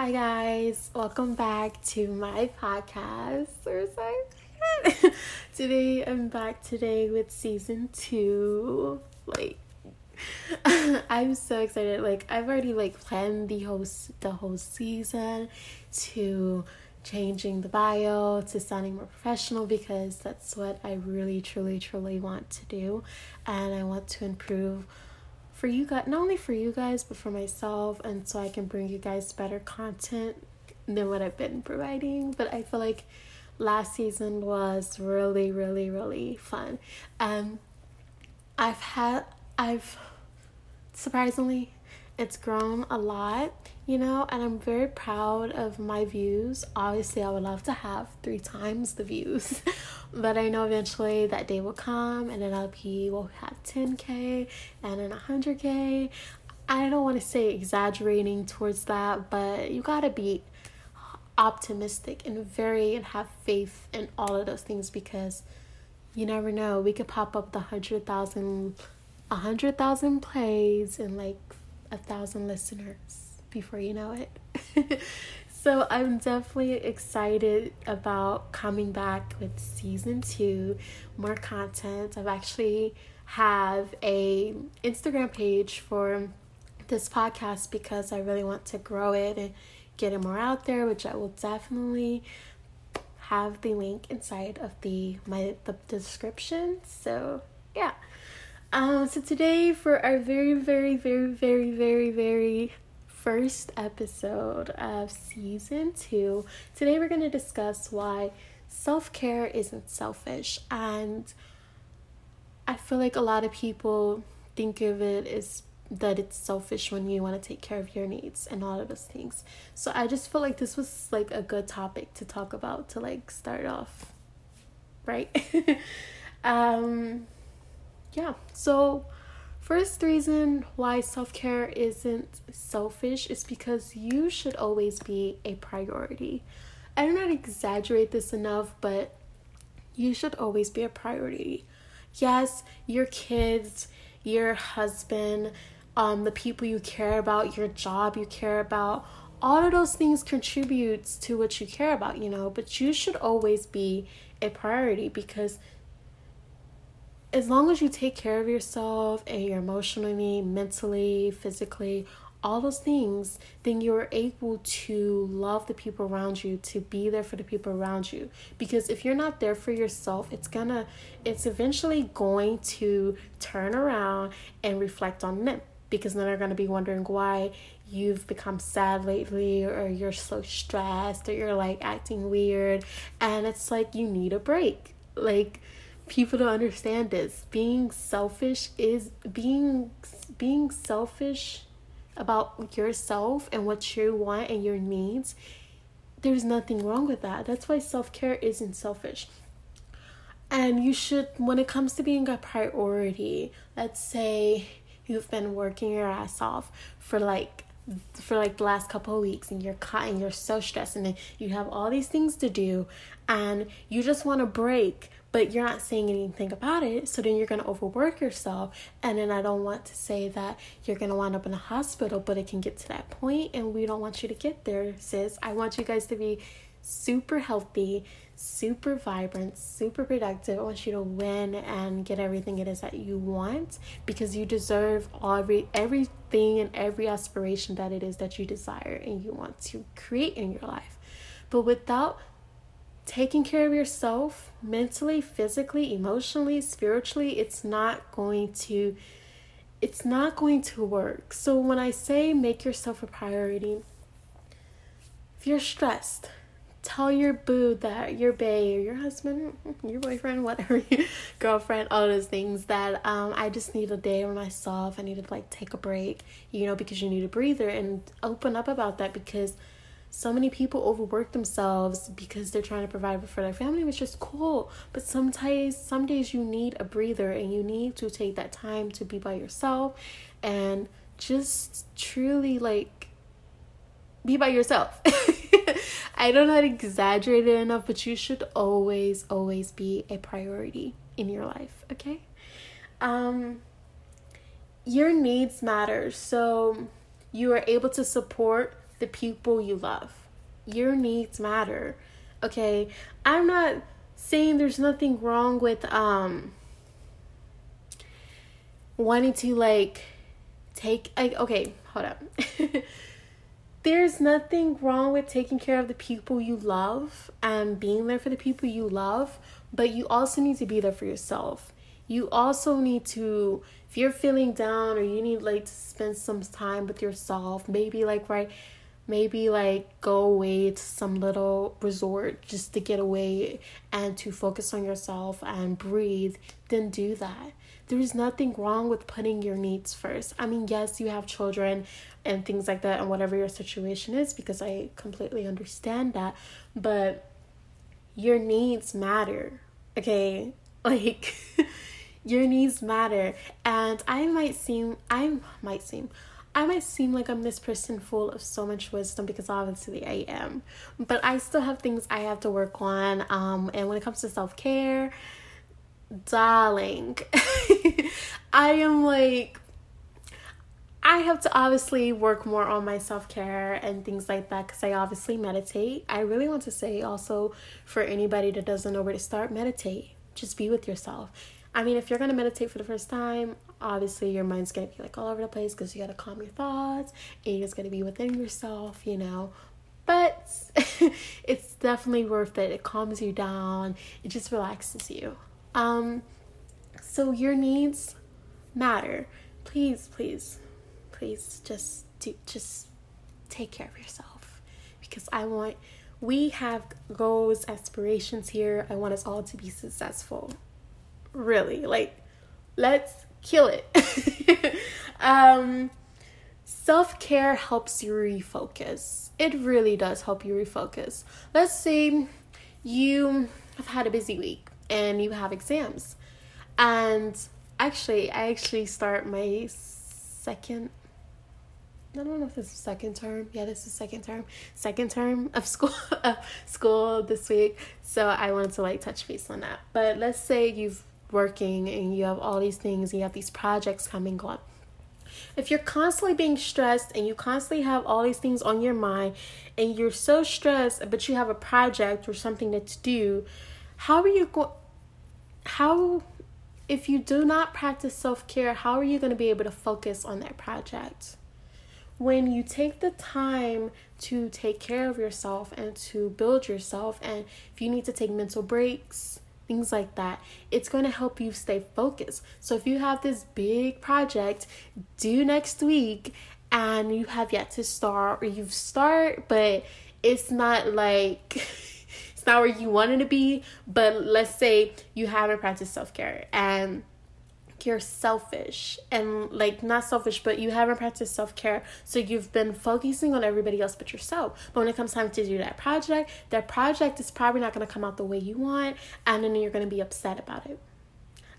Hi guys, welcome back to my podcast. Today I'm back today with season two. Like I'm so excited. Like I've already like planned the whole the whole season to changing the bio to sounding more professional because that's what I really truly truly want to do and I want to improve for you guys not only for you guys but for myself and so I can bring you guys better content than what I've been providing. But I feel like last season was really really really fun. Um I've had I've surprisingly it's grown a lot, you know, and I'm very proud of my views. Obviously, I would love to have three times the views, but I know eventually that day will come and then LP will be, we'll have 10k and then 100k. I don't want to say exaggerating towards that, but you gotta be optimistic and very and have faith in all of those things because you never know. We could pop up the hundred thousand, a hundred thousand plays in like a thousand listeners before you know it. so I'm definitely excited about coming back with season two, more content. I've actually have a Instagram page for this podcast because I really want to grow it and get it more out there, which I will definitely have the link inside of the my the description. So yeah. Um, so today for our very, very, very, very, very, very first episode of season two, today we're going to discuss why self care isn't selfish. And I feel like a lot of people think of it as that it's selfish when you want to take care of your needs and all of those things. So I just feel like this was like a good topic to talk about to like start off, right? um yeah, so first reason why self care isn't selfish is because you should always be a priority. I do not exaggerate this enough, but you should always be a priority. Yes, your kids, your husband, um, the people you care about, your job you care about, all of those things contributes to what you care about, you know, but you should always be a priority because as long as you take care of yourself and you're emotionally, mentally, physically, all those things, then you're able to love the people around you, to be there for the people around you. Because if you're not there for yourself, it's gonna, it's eventually going to turn around and reflect on them. Because then they're gonna be wondering why you've become sad lately, or you're so stressed, or you're like acting weird. And it's like you need a break. Like, people don't understand this. Being selfish is being being selfish about yourself and what you want and your needs there's nothing wrong with that. That's why self-care isn't selfish. And you should when it comes to being a priority let's say you've been working your ass off for like for like the last couple of weeks and you're caught and you're so stressed and then you have all these things to do and you just want to break but you're not saying anything about it. So then you're going to overwork yourself. And then I don't want to say that you're going to wind up in a hospital, but it can get to that point, and we don't want you to get there, sis. I want you guys to be super healthy, super vibrant, super productive. I want you to win and get everything it is that you want because you deserve every everything and every aspiration that it is that you desire and you want to create in your life. But without taking care of yourself mentally, physically, emotionally, spiritually, it's not going to it's not going to work. So when I say make yourself a priority, if you're stressed, tell your boo that your bae or your husband, your boyfriend, whatever, girlfriend, all those things that um I just need a day for myself. I need to like take a break, you know, because you need a breather and open up about that because so many people overwork themselves because they're trying to provide for their family which is cool. But sometimes some days you need a breather and you need to take that time to be by yourself and just truly like be by yourself. I don't know how to exaggerate it enough but you should always always be a priority in your life okay? Um your needs matter. So you are able to support the people you love. Your needs matter. Okay? I'm not saying there's nothing wrong with um wanting to like take like okay, hold up. there's nothing wrong with taking care of the people you love and being there for the people you love, but you also need to be there for yourself. You also need to if you're feeling down or you need like to spend some time with yourself, maybe like right maybe like go away to some little resort just to get away and to focus on yourself and breathe, then do that. There's nothing wrong with putting your needs first. I mean, yes, you have children and things like that, and whatever your situation is, because I completely understand that, but your needs matter, okay? Like, your needs matter, and I might seem, I might seem, I might seem like I'm this person full of so much wisdom because obviously I am. But I still have things I have to work on. Um, and when it comes to self care, darling, I am like, I have to obviously work more on my self care and things like that because I obviously meditate. I really want to say also for anybody that doesn't know where to start, meditate. Just be with yourself. I mean, if you're gonna meditate for the first time, obviously your mind's gonna be like all over the place because you gotta calm your thoughts and you're just gonna be within yourself, you know. But it's definitely worth it. It calms you down. It just relaxes you. Um, so your needs matter. Please, please, please, just do just take care of yourself because I want. We have goals, aspirations here. I want us all to be successful. Really, like, let's kill it. um, Self care helps you refocus. It really does help you refocus. Let's say you have had a busy week and you have exams. And actually, I actually start my second I don't know if this is second term. Yeah, this is second term. Second term of school of school this week. So I wanted to like touch base on that. But let's say you've working and you have all these things, you have these projects coming on. If you're constantly being stressed and you constantly have all these things on your mind and you're so stressed, but you have a project or something to do, how are you going? How, if you do not practice self care, how are you going to be able to focus on that project? When you take the time to take care of yourself and to build yourself, and if you need to take mental breaks, things like that. It's going to help you stay focused. So if you have this big project due next week and you have yet to start or you've start but it's not like it's not where you wanted to be, but let's say you haven't practiced self-care and you're selfish and like not selfish but you haven't practiced self-care so you've been focusing on everybody else but yourself. But when it comes time to do that project that project is probably not going to come out the way you want and then you're going to be upset about it.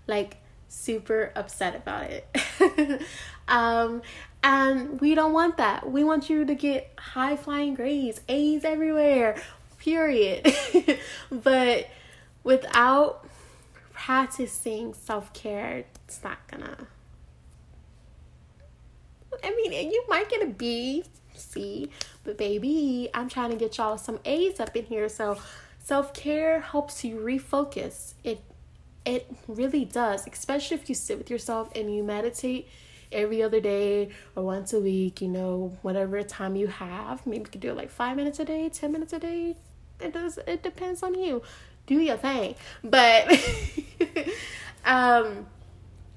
Like super upset about it. Um and we don't want that. We want you to get high flying grades a's everywhere period. But without practicing self care, it's not gonna. I mean, you might get a B, C, but baby, I'm trying to get y'all some A's up in here. So, self care helps you refocus. It it really does, especially if you sit with yourself and you meditate every other day or once a week, you know, whatever time you have. Maybe you could do it like five minutes a day, ten minutes a day. It does it depends on you do your thing. But um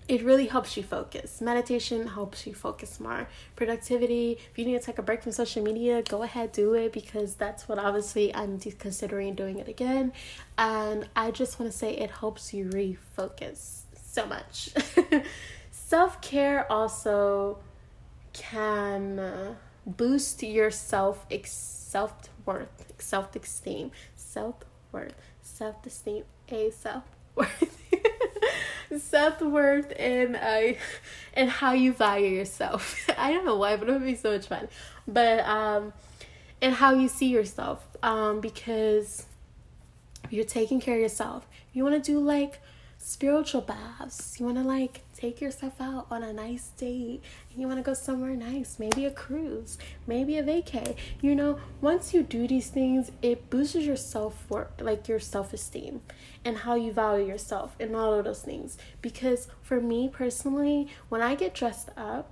it really helps you focus. Meditation helps you focus more. Productivity, if you need to take a break from social media, go ahead, do it because that's what obviously I'm considering doing it again. And I just want to say it helps you refocus so much. self care also can boost your self self worth, self esteem, self worth self esteem, a self worth, self worth, and uh, and how you value yourself. I don't know why, but it would be so much fun. But um, and how you see yourself. Um, because you're taking care of yourself. You want to do like spiritual baths. You want to like take yourself out on a nice date and you want to go somewhere nice, maybe a cruise, maybe a vacay. You know, once you do these things, it boosts your self worth, like your self esteem and how you value yourself and all of those things. Because for me personally, when I get dressed up,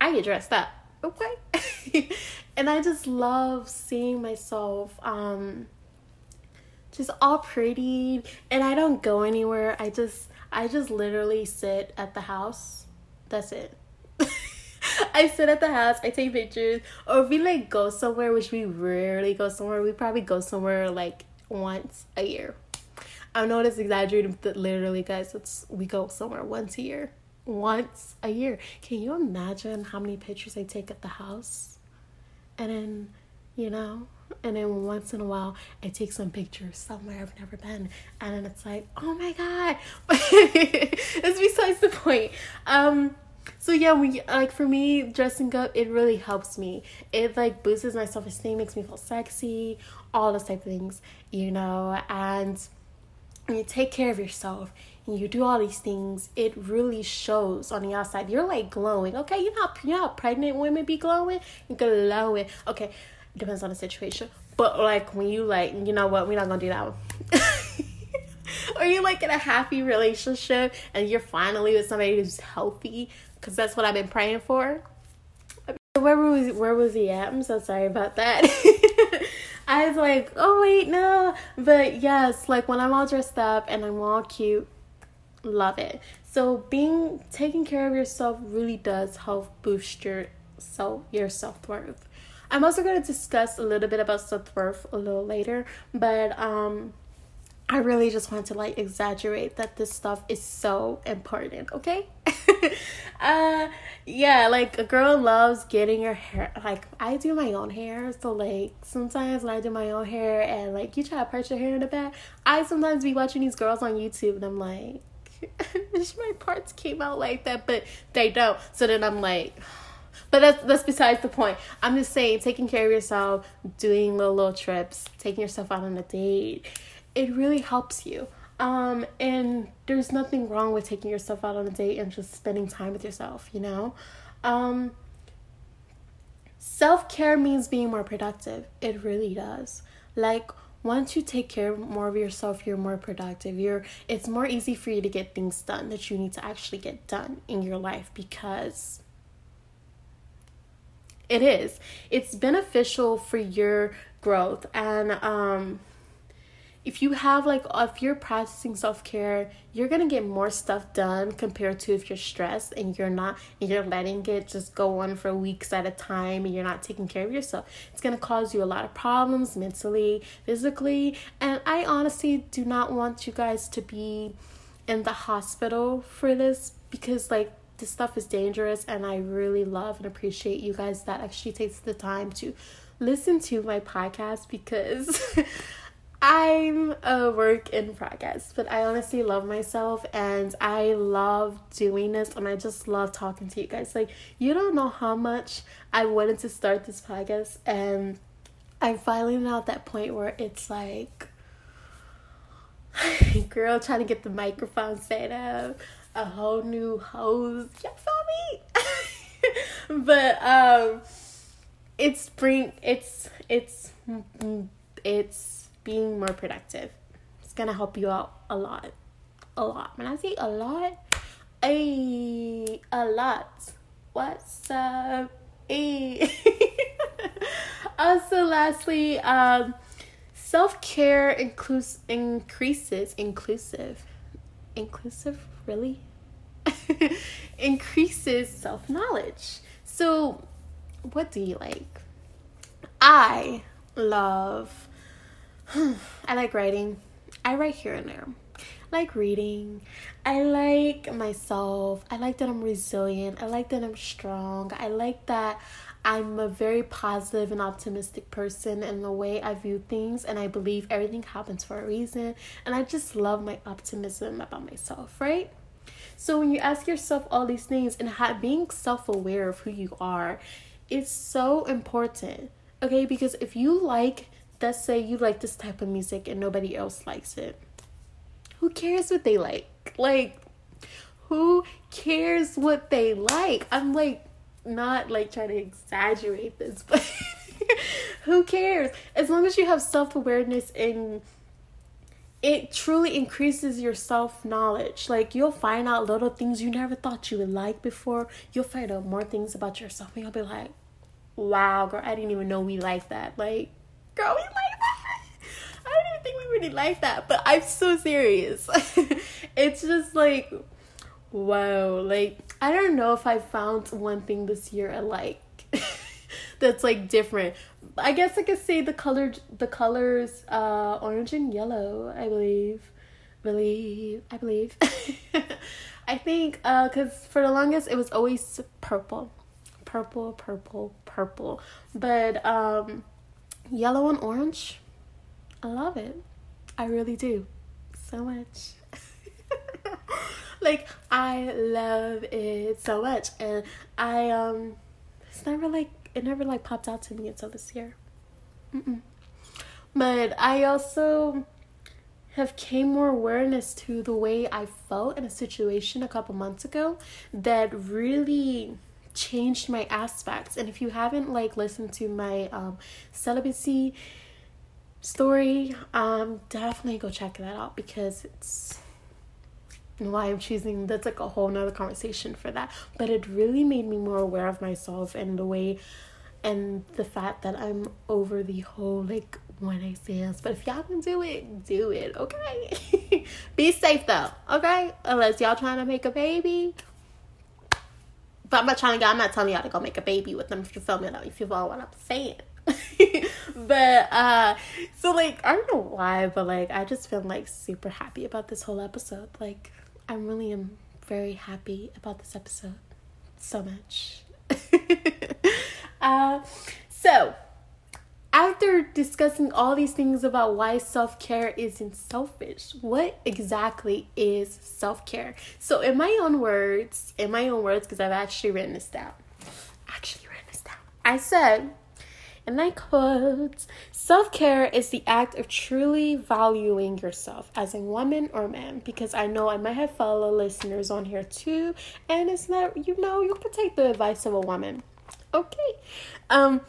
I get dressed up, okay? and I just love seeing myself um just all pretty and I don't go anywhere. I just I just literally sit at the house. That's it. I sit at the house, I take pictures, or if we like go somewhere, which we rarely go somewhere, we probably go somewhere like once a year. I know it's exaggerated, but literally, guys, it's we go somewhere once a year. Once a year. Can you imagine how many pictures I take at the house? And then, you know, and then once in a while I take some pictures somewhere I've never been and then it's like oh my god it's besides the point um so yeah we like for me dressing up it really helps me it like boosts my self-esteem makes me feel sexy all those type of things you know and when you take care of yourself and you do all these things, it really shows on the outside. You're like glowing. Okay, you know you pregnant women be glowing? Glowing. Okay, depends on the situation. But like when you like, you know what, we're not gonna do that one. or you're like in a happy relationship and you're finally with somebody who's healthy, because that's what I've been praying for. Where was where was he at? I'm so sorry about that. I was like, oh wait, no. But yes, like when I'm all dressed up and I'm all cute, love it. So being taking care of yourself really does help boost your self your self worth. I'm also going to discuss a little bit about self worth a little later, but um, I really just want to like exaggerate that this stuff is so important, okay? uh yeah, like a girl loves getting her hair like I do my own hair, so like sometimes when I do my own hair and like you try to part your hair in the back, I sometimes be watching these girls on YouTube and I'm like wish my parts came out like that, but they don't. So then I'm like but that's that's besides the point. I'm just saying, taking care of yourself, doing little little trips, taking yourself out on a date, it really helps you. Um, and there's nothing wrong with taking yourself out on a date and just spending time with yourself. You know, um, self care means being more productive. It really does. Like once you take care more of yourself you're more productive you're it's more easy for you to get things done that you need to actually get done in your life because it is. It's beneficial for your growth. And um if you have like if you're practicing self-care you're gonna get more stuff done compared to if you're stressed and you're not and you're letting it just go on for weeks at a time and you're not taking care of yourself. It's gonna cause you a lot of problems mentally physically. And i honestly do not want you guys to be in the hospital for this because like this stuff is dangerous and I really love and appreciate you guys that actually takes the time to listen to my podcast because I'm a work in progress, but I honestly love myself and I love doing this and I just love talking to you guys. Like, you don't know how much I wanted to start this podcast and I'm finally now at that point where it's like, girl, trying to get the microphone set up a whole new. You feel me? but um it's bring it's it's it's being more productive. It's gonna help you out a lot. A lot. When I say a lot, a a lot. What's up? A also lastly, um self-care includes increases inclusive inclusive really increases self knowledge. So, what do you like? I love, I like writing. I write here and there. I like reading. I like myself. I like that I'm resilient. I like that I'm strong. I like that I'm a very positive and optimistic person in the way I view things, and I believe everything happens for a reason. And I just love my optimism about myself, right? So when you ask yourself all these things and ha- being self aware of who you are, it's so important. Okay, because if you like, let's say you like this type of music and nobody else likes it, who cares what they like? Like, who cares what they like? I'm like not like trying to exaggerate this, but who cares? As long as you have self awareness and it truly increases your self knowledge. Like you'll find out little things you never thought you would like before. You'll find out more things about yourself, and you'll be like, "Wow, girl, I didn't even know we like that." Like, girl, we like that. I didn't even think we really like that, but I'm so serious. it's just like, wow. Like I don't know if I found one thing this year I like. that's like different. I guess I could say the color the colors uh orange and yellow, I believe. Believe I believe. I think uh cuz for the longest it was always purple. Purple, purple, purple. But um yellow and orange I love it. I really do. So much. Like I love it so much and I um it's never like it never like popped out to me until this year. Mm-mm. But I also have came more awareness to the way I felt in a situation a couple months ago that really changed my aspects. And if you haven't like listened to my um, celibacy story, um, definitely go check that out because it's why I'm choosing that's like a whole nother conversation for that. But it really made me more aware of myself and the way and the fact that I'm over the whole like one night stands. But if y'all can do it, do it, okay? Be safe though, okay? Unless y'all trying to make a baby. But I'm not trying to I'm not telling y'all to go make a baby with them if you feel me though, if you follow what I'm saying. but uh so like I don't know why, but like I just feel like super happy about this whole episode. Like I really am very happy about this episode so much. uh, so, after discussing all these things about why self care isn't selfish, what exactly is self care? So, in my own words, in my own words, because I've actually written this down, actually written this down, I said and I quote Self care is the act of truly valuing yourself as a woman or man, because I know I might have fellow listeners on here too, and it's not, you know, you can take the advice of a woman. Okay. Um,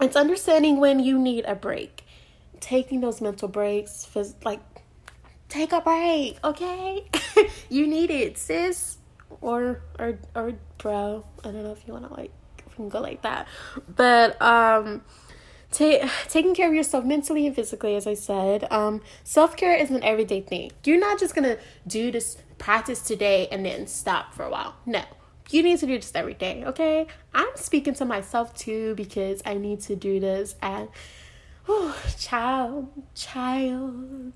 it's understanding when you need a break, taking those mental breaks, like, take a break, okay? you need it, sis, or, or, or, bro. I don't know if you want to, like, can go like that. But um ta- taking care of yourself mentally and physically, as I said, um, self care is an everyday thing. You're not just gonna do this practice today and then stop for a while. No, you need to do this every day. Okay, I'm speaking to myself too because I need to do this and. Oh, child, child.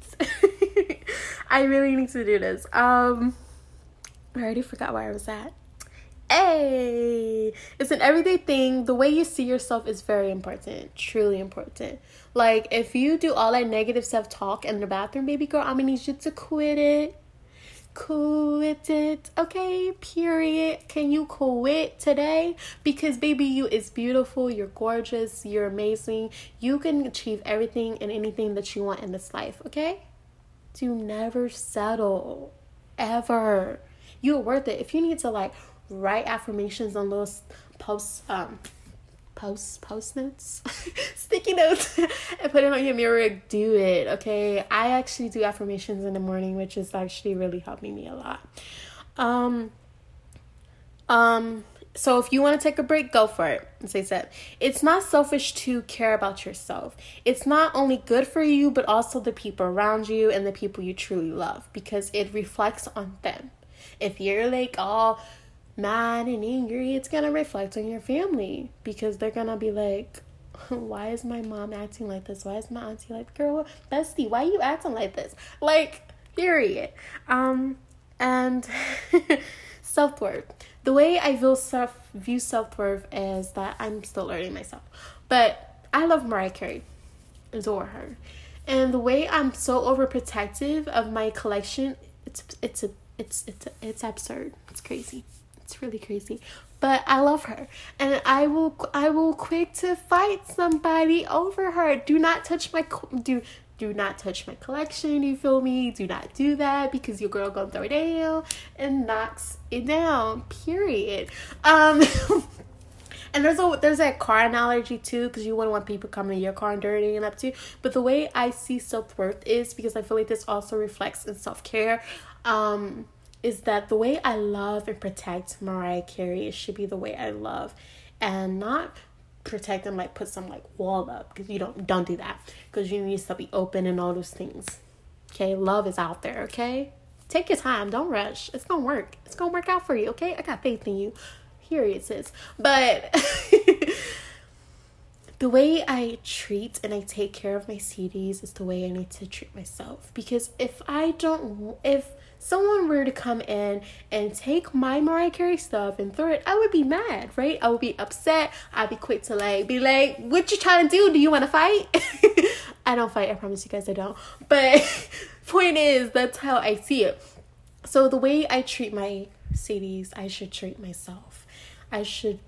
I really need to do this. Um, I already forgot where I was at. Hey, it's an everyday thing. The way you see yourself is very important, truly important. Like, if you do all that negative self talk in the bathroom, baby girl, I'm gonna need you to quit it. Quit it, okay? Period. Can you quit today? Because, baby, you is beautiful, you're gorgeous, you're amazing. You can achieve everything and anything that you want in this life, okay? Do never settle, ever. You're worth it. If you need to, like, write affirmations on those posts um post post notes. Sticky notes. And put it on your mirror. Do it okay? I actually do affirmations in the morning which is actually really helping me a lot. Um um so if you want to take a break go for it as i said. It's not selfish to care about yourself. It's not only good for you but also the people around you and the people you truly love because it reflects on them. If you're like oh mad and angry, it's gonna reflect on your family because they're gonna be like, why is my mom acting like this? Why is my auntie like, girl, bestie, why are you acting like this? Like, period. Um, and self worth. The way I view self view self worth is that I'm still learning myself, but I love Mariah Carey, adore her, and the way I'm so overprotective of my collection, it's it's a it's it's it's absurd. It's crazy. It's really crazy. But I love her. And I will I will quick to fight somebody over her. Do not touch my do do not touch my collection, you feel me? Do not do that because your girl gonna throw it down and knocks it down. Period. Um and there's a there's that car analogy too, because you wouldn't want people coming in your car and dirtying it up too. But the way I see self worth is because I feel like this also reflects in self care. Um, is that the way I love and protect Mariah Carey? It should be the way I love, and not protect and like put some like wall up because you don't don't do that because you need to be open and all those things. Okay, love is out there. Okay, take your time. Don't rush. It's gonna work. It's gonna work out for you. Okay, I got faith in you. Period, sis. But the way I treat and I take care of my CDs is the way I need to treat myself. Because if I don't, if someone were to come in and take my Mariah Carey stuff and throw it, I would be mad, right? I would be upset. I'd be quick to like be like, "What you trying to do? Do you want to fight?" I don't fight. I promise you guys, I don't. But point is, that's how I see it. So the way I treat my CDs, I should treat myself. I should.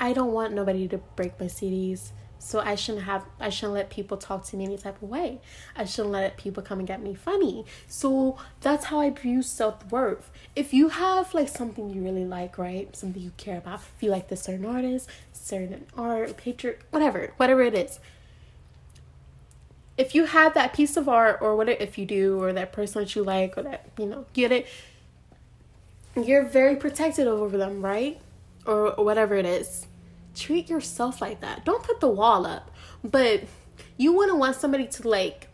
I don't want nobody to break my CDs. So I shouldn't have I shouldn't let people talk to me any type of way. I shouldn't let people come and get me funny. So that's how I view self-worth. If you have like something you really like, right? Something you care about. If you like this certain artist, certain art, picture, whatever, whatever it is. If you have that piece of art or what if you do or that person that you like or that, you know, get it, you're very protective over them, right? Or whatever it is treat yourself like that. Don't put the wall up. But you wouldn't want somebody to like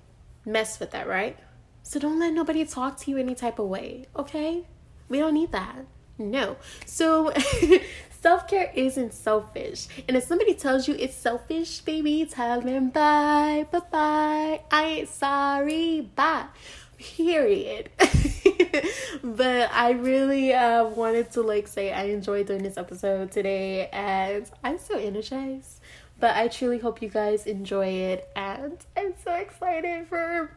mess with that, right? So don't let nobody talk to you any type of way, okay? We don't need that. No. So self care isn't selfish. And if somebody tells you it's selfish, baby, tell them bye, bye bye. I ain't sorry, bye. Period. but I really uh, wanted to like say I enjoyed doing this episode today and I'm so energized. But I truly hope you guys enjoy it and I'm so excited for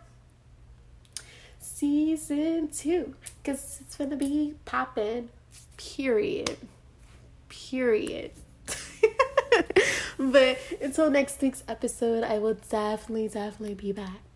season two because it's gonna be popping. Period. Period. but until next week's episode, I will definitely, definitely be back.